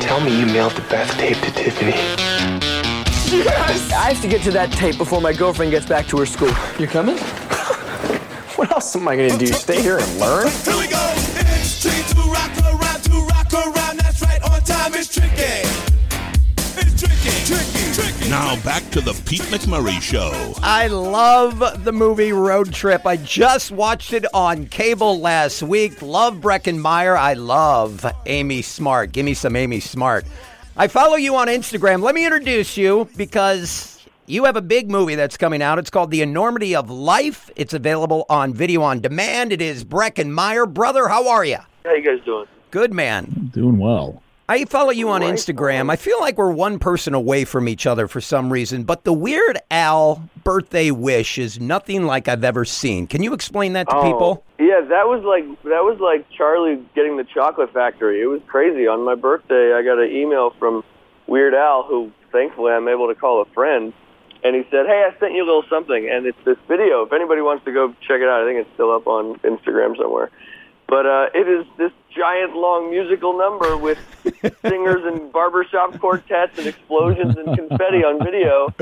Tell me you mailed the Beth tape to Tiffany. Yes! I have to get to that tape before my girlfriend gets back to her school. You coming? what else am I gonna do? Stay here and learn? Here we go. It's tricky to rock around, to rock around. That's right, on time is tricky. It's tricky, tricky, tricky. Now back to the Pete McMurray Show. I love the movie Road Trip. I just watched it on cable last week. Love Breckin Meyer. I love Amy Smart. Give me some Amy Smart. I follow you on Instagram. Let me introduce you because you have a big movie that's coming out. It's called The Enormity of Life. It's available on video on demand. It is Breckin Meyer. Brother, how are you? How you guys doing? Good man. Doing well. I follow you on Instagram. I feel like we're one person away from each other for some reason, but the Weird Al birthday wish is nothing like I've ever seen. Can you explain that to oh, people? Oh, Yeah, that was like that was like Charlie getting the chocolate factory. It was crazy. On my birthday, I got an email from Weird Al, who thankfully I'm able to call a friend, and he said, "Hey, I sent you a little something, and it's this video. If anybody wants to go check it out, I think it's still up on Instagram somewhere." But uh, it is this giant, long musical number with singers and barbershop quartets and explosions and confetti on video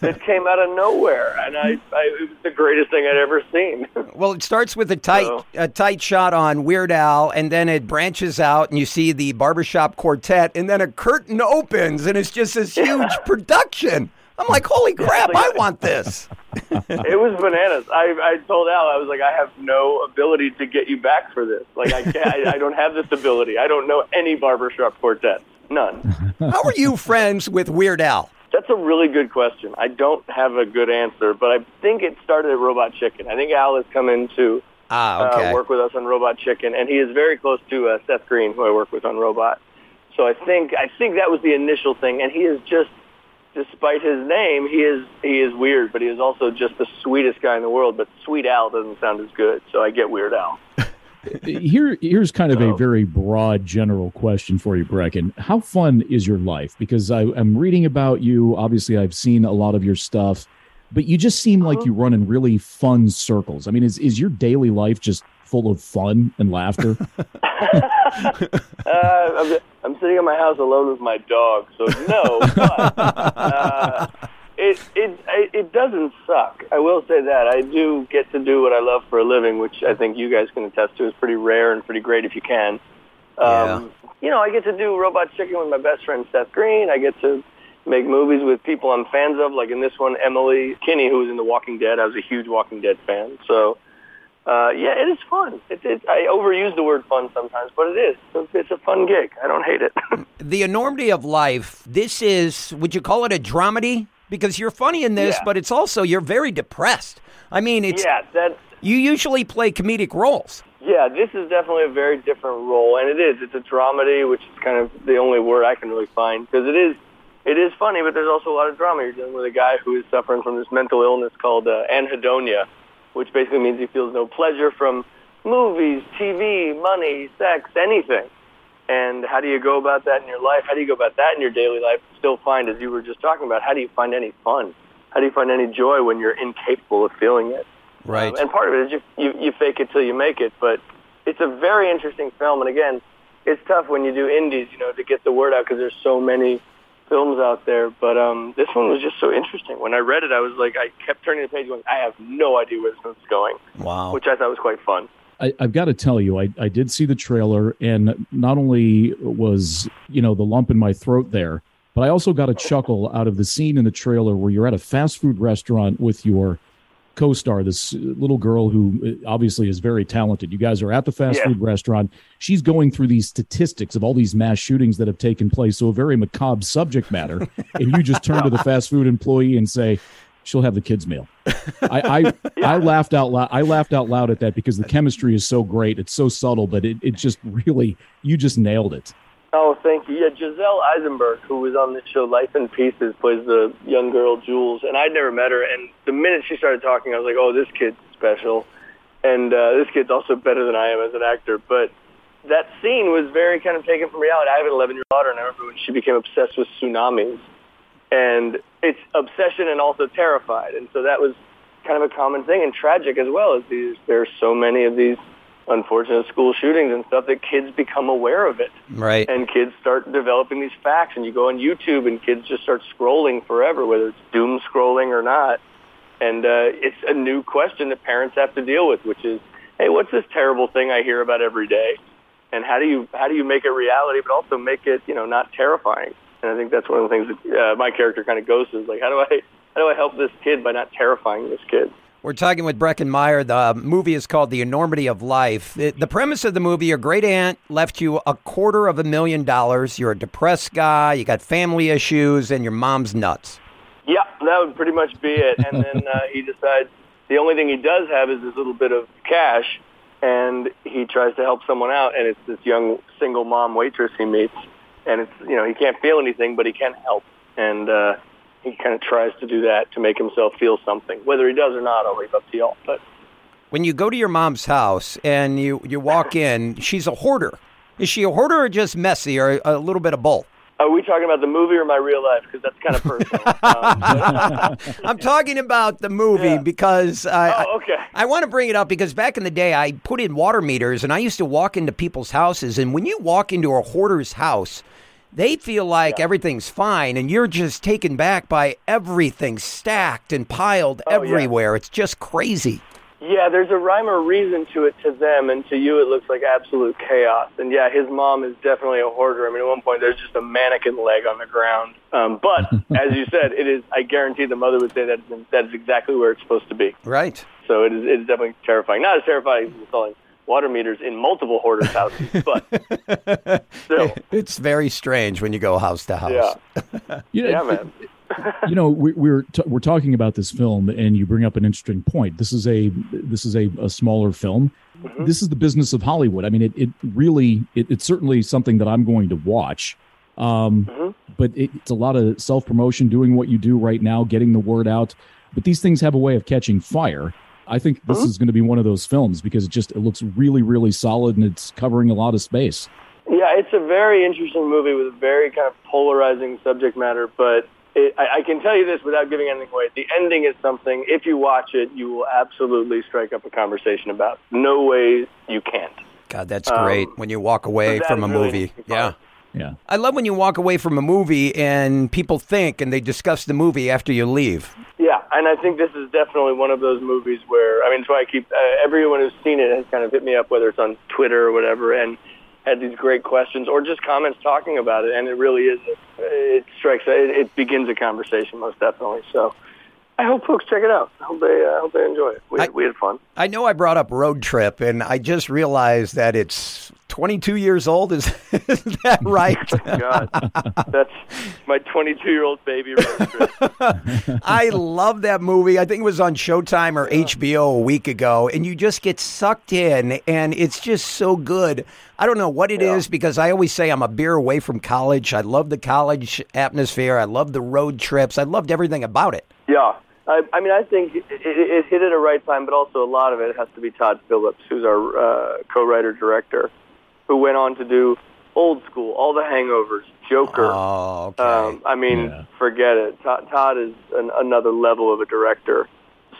that came out of nowhere, and I, I it was the greatest thing I'd ever seen. Well, it starts with a tight So- a tight shot on Weird Al, and then it branches out, and you see the barbershop quartet, and then a curtain opens, and it's just this huge production. I'm like, holy crap! I want this. it was bananas. I, I told Al, I was like, I have no ability to get you back for this. Like, I can't. I, I don't have this ability. I don't know any barbershop quartet. None. How are you friends with Weird Al? That's a really good question. I don't have a good answer, but I think it started at Robot Chicken. I think Al has come in to Ah, okay. uh, work with us on Robot Chicken, and he is very close to uh, Seth Green, who I work with on Robot. So I think I think that was the initial thing, and he is just, despite his name, he is he is weird, but he is also just the sweetest guy in the world. But Sweet Al doesn't sound as good, so I get Weird Al. Here, here's kind of a very broad, general question for you, Breckin. How fun is your life? Because I, I'm reading about you. Obviously, I've seen a lot of your stuff, but you just seem like uh-huh. you run in really fun circles. I mean, is is your daily life just full of fun and laughter? Uh, I'm, I'm sitting in my house alone with my dog, so no. But, uh, it it it it doesn't suck. I will say that I do get to do what I love for a living, which I think you guys can attest to is pretty rare and pretty great if you can. Um, You know, I get to do Robot Chicken with my best friend Seth Green. I get to make movies with people I'm fans of, like in this one, Emily Kinney, who was in The Walking Dead. I was a huge Walking Dead fan, so. Uh, yeah, it is fun. It, it, I overuse the word fun sometimes, but it is. It's, it's a fun gig. I don't hate it. The enormity of life. This is. Would you call it a dramedy? Because you're funny in this, Yeah. but it's also you're very depressed. I mean, it's yeah, that. you usually play comedic roles. Yeah, this is definitely a very different role, and it is. It's a dramedy, which is kind of the only word I can really find because it is. It is funny, but there's also a lot of drama. You're dealing with a guy who is suffering from this mental illness called uh, anhedonia, which basically means he feels no pleasure from movies, TV, money, sex, anything. And how do you go about that in your life? How do you go about that in your daily life? Still find, as you were just talking about, how do you find any fun? How do you find any joy when you're incapable of feeling it? Right. Um, and part of it is you, you you fake it till you make it. But it's a very interesting film. And again, it's tough when you do indies, you know, to get the word out because there's so many films out there. But um, this one was just so interesting. When I read it, I was like, I kept turning the page, going, I have no idea where this one's going, Wow. which I thought was quite fun. I, I've got to tell you, I, I did see the trailer, and not only was you know the lump in my throat there, but I also got a chuckle out of the scene in the trailer where you're at a fast food restaurant with your co-star, this little girl who uh, obviously is very talented. You guys are at the fast Yeah. food restaurant. She's going through these statistics of all these mass shootings that have taken place. So a very macabre subject matter. and you just turn to the fast food employee and say, "She'll have the kids' meal." I I, I laughed out loud. I laughed out loud at that because the chemistry is so great. It's so subtle, but it, it just really you just nailed it. Oh, thank you. Yeah, Giselle Eisenberg, who was on the show Life in Pieces, plays the young girl Jules, and I'd never met her. And the minute she started talking, I was like, "Oh, this kid's special," and uh, this kid's also better than I am as an actor. But that scene was very kind of taken from reality. I have an 11-year-old daughter, and I remember when she became obsessed with tsunamis, and it's obsession and also terrified, and so that was kind of a common thing and tragic as well. As these, there are so many of these unfortunate school shootings and stuff that kids become aware of it. Right. and kids start developing these facts and you go on YouTube and kids just start scrolling forever whether it's doom scrolling or not. And uh, it's a new question that parents have to deal with which is hey what's this terrible thing I hear about every day? And how do you how do you make it reality but also make it you know not terrifying? And I think that's one of the things that uh, my character kind of goes is like how do I how do I help this kid by not terrifying this kid We're talking with Breckin Meyer. The movie is called The Enormity of Life. The, the premise of the movie your great aunt left you a quarter of a million dollars. You're a depressed guy, you got family issues, and your mom's nuts. Yeah, that would pretty much be it. And then uh, he decides the only thing he does have is this little bit of cash, and he tries to help someone out, and it's this young single mom waitress he meets, and it's you know he can't feel anything, but he can help, and uh, he kind of tries to do that to make himself feel something. Whether he does or not, I'll leave up to y'all. But When you go to your mom's house and you, you walk in, she's a hoarder. Is she a hoarder or just messy or a little bit of both? are we talking about the movie or my real life? Because that's kind of personal. um, I'm talking about the movie Yeah. because I, Oh, okay. I, I want to bring it up because back in the day, I put in water meters and I used to walk into people's houses. And when you walk into a hoarder's house, they feel like everything's fine and you're just taken back by everything stacked and piled Oh, yeah. everywhere. It's just crazy. Yeah, there's a rhyme or reason to it to them, and to you it looks like absolute chaos. And yeah, his mom is definitely a hoarder. I mean, at one point there's just a mannequin leg on the ground. Um, but as you said, it is. I guarantee the mother would say that that is exactly where it's supposed to be. Right. So it is. It is definitely terrifying. Not as terrifying as installing water meters in multiple hoarders' houses, but still, It's very strange when you go house to house. yeah, You know, yeah, man. you know we, we're t- we're talking about this film and you bring up an interesting point this is a this is a, a smaller film Mm-hmm. this is the business of hollywood i mean it, it really it, it's certainly something that i'm going to watch um, Mm-hmm. but it, it's a lot of self-promotion doing what you do right now getting the word out but these things have a way of catching fire i think this Mm-hmm. is going to be one of those films because it just it looks really really solid and it's covering a lot of space Yeah, it's a very interesting movie with a very kind of polarizing subject matter, but it, I, I can tell you this without giving anything away. The ending is something, if you watch it, you will absolutely strike up a conversation about. No way you can't. God, that's great when you walk away from a really movie. interesting Yeah. Part. yeah I love when you walk away from a movie and people think and they discuss the movie after you leave. Yeah, and I think this is definitely one of those movies where, I mean, it's why I keep, uh, everyone who's seen it has kind of hit me up, whether it's on Twitter or whatever, and had these great questions or just comments talking about it, and it really is, it strikes, it, it begins a conversation most definitely. So I hope folks check it out. I hope they, uh, I hope they enjoy it. We, I- we had fun. I know I brought up Road Trip and I just realized that it's 22 years old. Is, is that right? Oh, God, that's my 22 year old baby road trip. I love that movie. I think it was on Showtime or HBO a week ago, and you just get sucked in, and it's just so good. I don't know what it is because I always say I'm a beer away from college. I love the college atmosphere. I love the road trips. I loved everything about it. Yeah. I, I mean, I think it, it, it hit at a right time, but also a lot of it has to be Todd Phillips, who's our uh, co-writer director, who went on to do Old School, All the Hangovers, Joker. Oh, okay. Um, I mean, Yeah. forget it. Todd, Todd is an, another level of a director.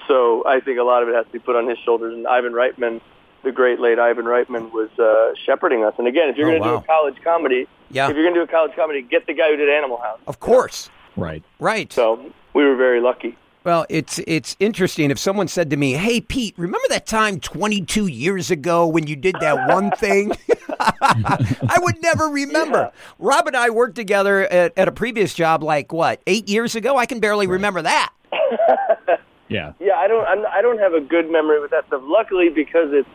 So I think a lot of it has to be put on his shoulders. And Ivan Reitman, the great late Ivan Reitman, was uh, shepherding us. And again, if you're Oh, going to wow. do a college comedy, Yeah. if you're going to do a college comedy, get the guy who did Animal House. of course. right Right. So we were very lucky. Well, it's it's interesting. If someone said to me, "Hey, Pete, remember that time 22 years ago when you did that one thing?" I would never remember. Rob and I worked together at, at a previous job, like what, eight years ago? I can barely remember that. yeah Yeah, I don't. I'm, I don't have a good memory with that stuff. Luckily, because it's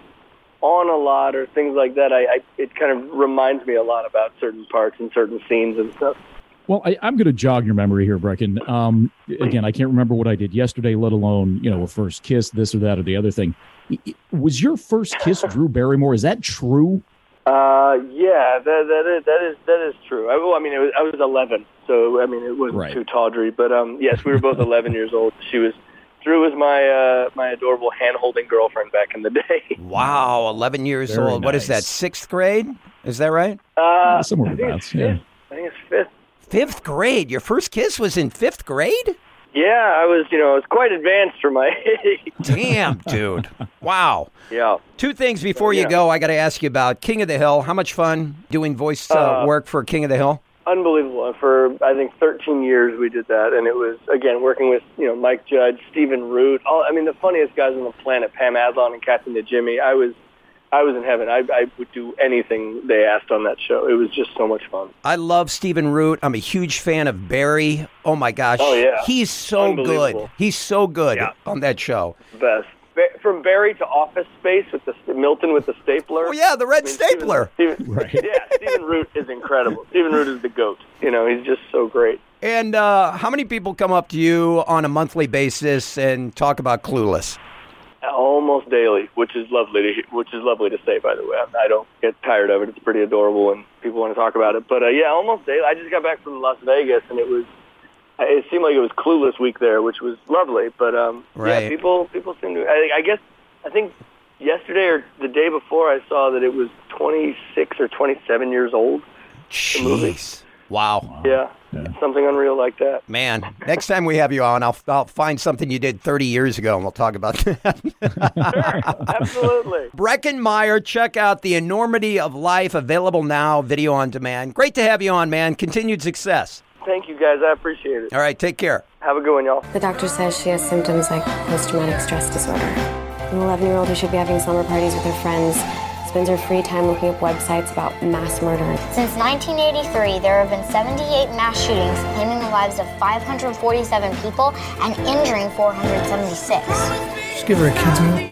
on a lot or things like that, I, I it kind of reminds me a lot about certain parts and certain scenes and stuff. Well, I, I'm going to jog your memory here, Breckin. Um, again, I can't remember what I did yesterday, let alone you know a first kiss, this or that or the other thing. I- I- Was your first kiss Drew Barrymore? Is that true? Uh, yeah, that that is that is that is true. I, well, I mean, it was, I was 11, so I mean, it wasn't Right. too tawdry, but um, yes, we were both 11 years old. She was. Drew was my uh, my adorable hand-holding girlfriend back in the day. Wow, 11 years Very old. What is that? Sixth grade? Is that right? Uh, Somewhere I think abouts, yeah. I think it's fifth. Fifth grade. Your first kiss was in fifth grade? Yeah, I was, you know, I was quite advanced for my age. Damn, dude. Wow. Yeah. Two things before you go, I got to ask you about King of the Hill. How much fun doing voice uh, Uh, work for King of the Hill? unbelievable. For I think 13 years we did that, and it was again working with you know Mike Judge, Stephen Root. All I mean, the funniest guys on the planet, Pam Adlon and Kathy Najimy. I was. I was in heaven. I, I would do anything they asked on that show. It was just so much fun. I love Stephen Root. I'm a huge fan of Barry. Oh my gosh. Oh, yeah. He's so good. He's so good Yeah. on that show. Best. Ba- From Barry to Office Space with the Milton with the stapler. Oh yeah, the red I mean, stapler. Stephen, Stephen, Yeah, Stephen Root is incredible. Stephen Root is the goat. You know, he's just so great. And uh, how many people come up to you on a monthly basis and talk about Clueless? Almost daily, which is lovely to which is lovely to say. By the way, I don't get tired of it. It's pretty adorable, and people want to talk about it. But uh, yeah, almost daily. I just got back from Las Vegas, and it was it seemed like it was Clueless week there, which was lovely. But um, Right. yeah, people people seem to. I, I guess I think yesterday or the day before, I saw that it was 26 or 27 years old. movie. Jeez. Wow. Yeah, something unreal like that. Man, next time we have you on, I'll, I'll find something you did 30 years ago and we'll talk about that. Absolutely. Breckin Meyer, check out The Enormity of Life, available now, video on demand. Great to have you on, man. Continued success. Thank you guys. I appreciate it. All right, take care. Have a good one, y'all. The doctor says she has symptoms like post traumatic stress disorder. An 11 year old who should be having summer parties with her friends spends her free time looking up websites about mass murder. Since 1983, there have been 78 mass shootings claiming the lives of 547 people and injuring 476. Just give her a kid's meal.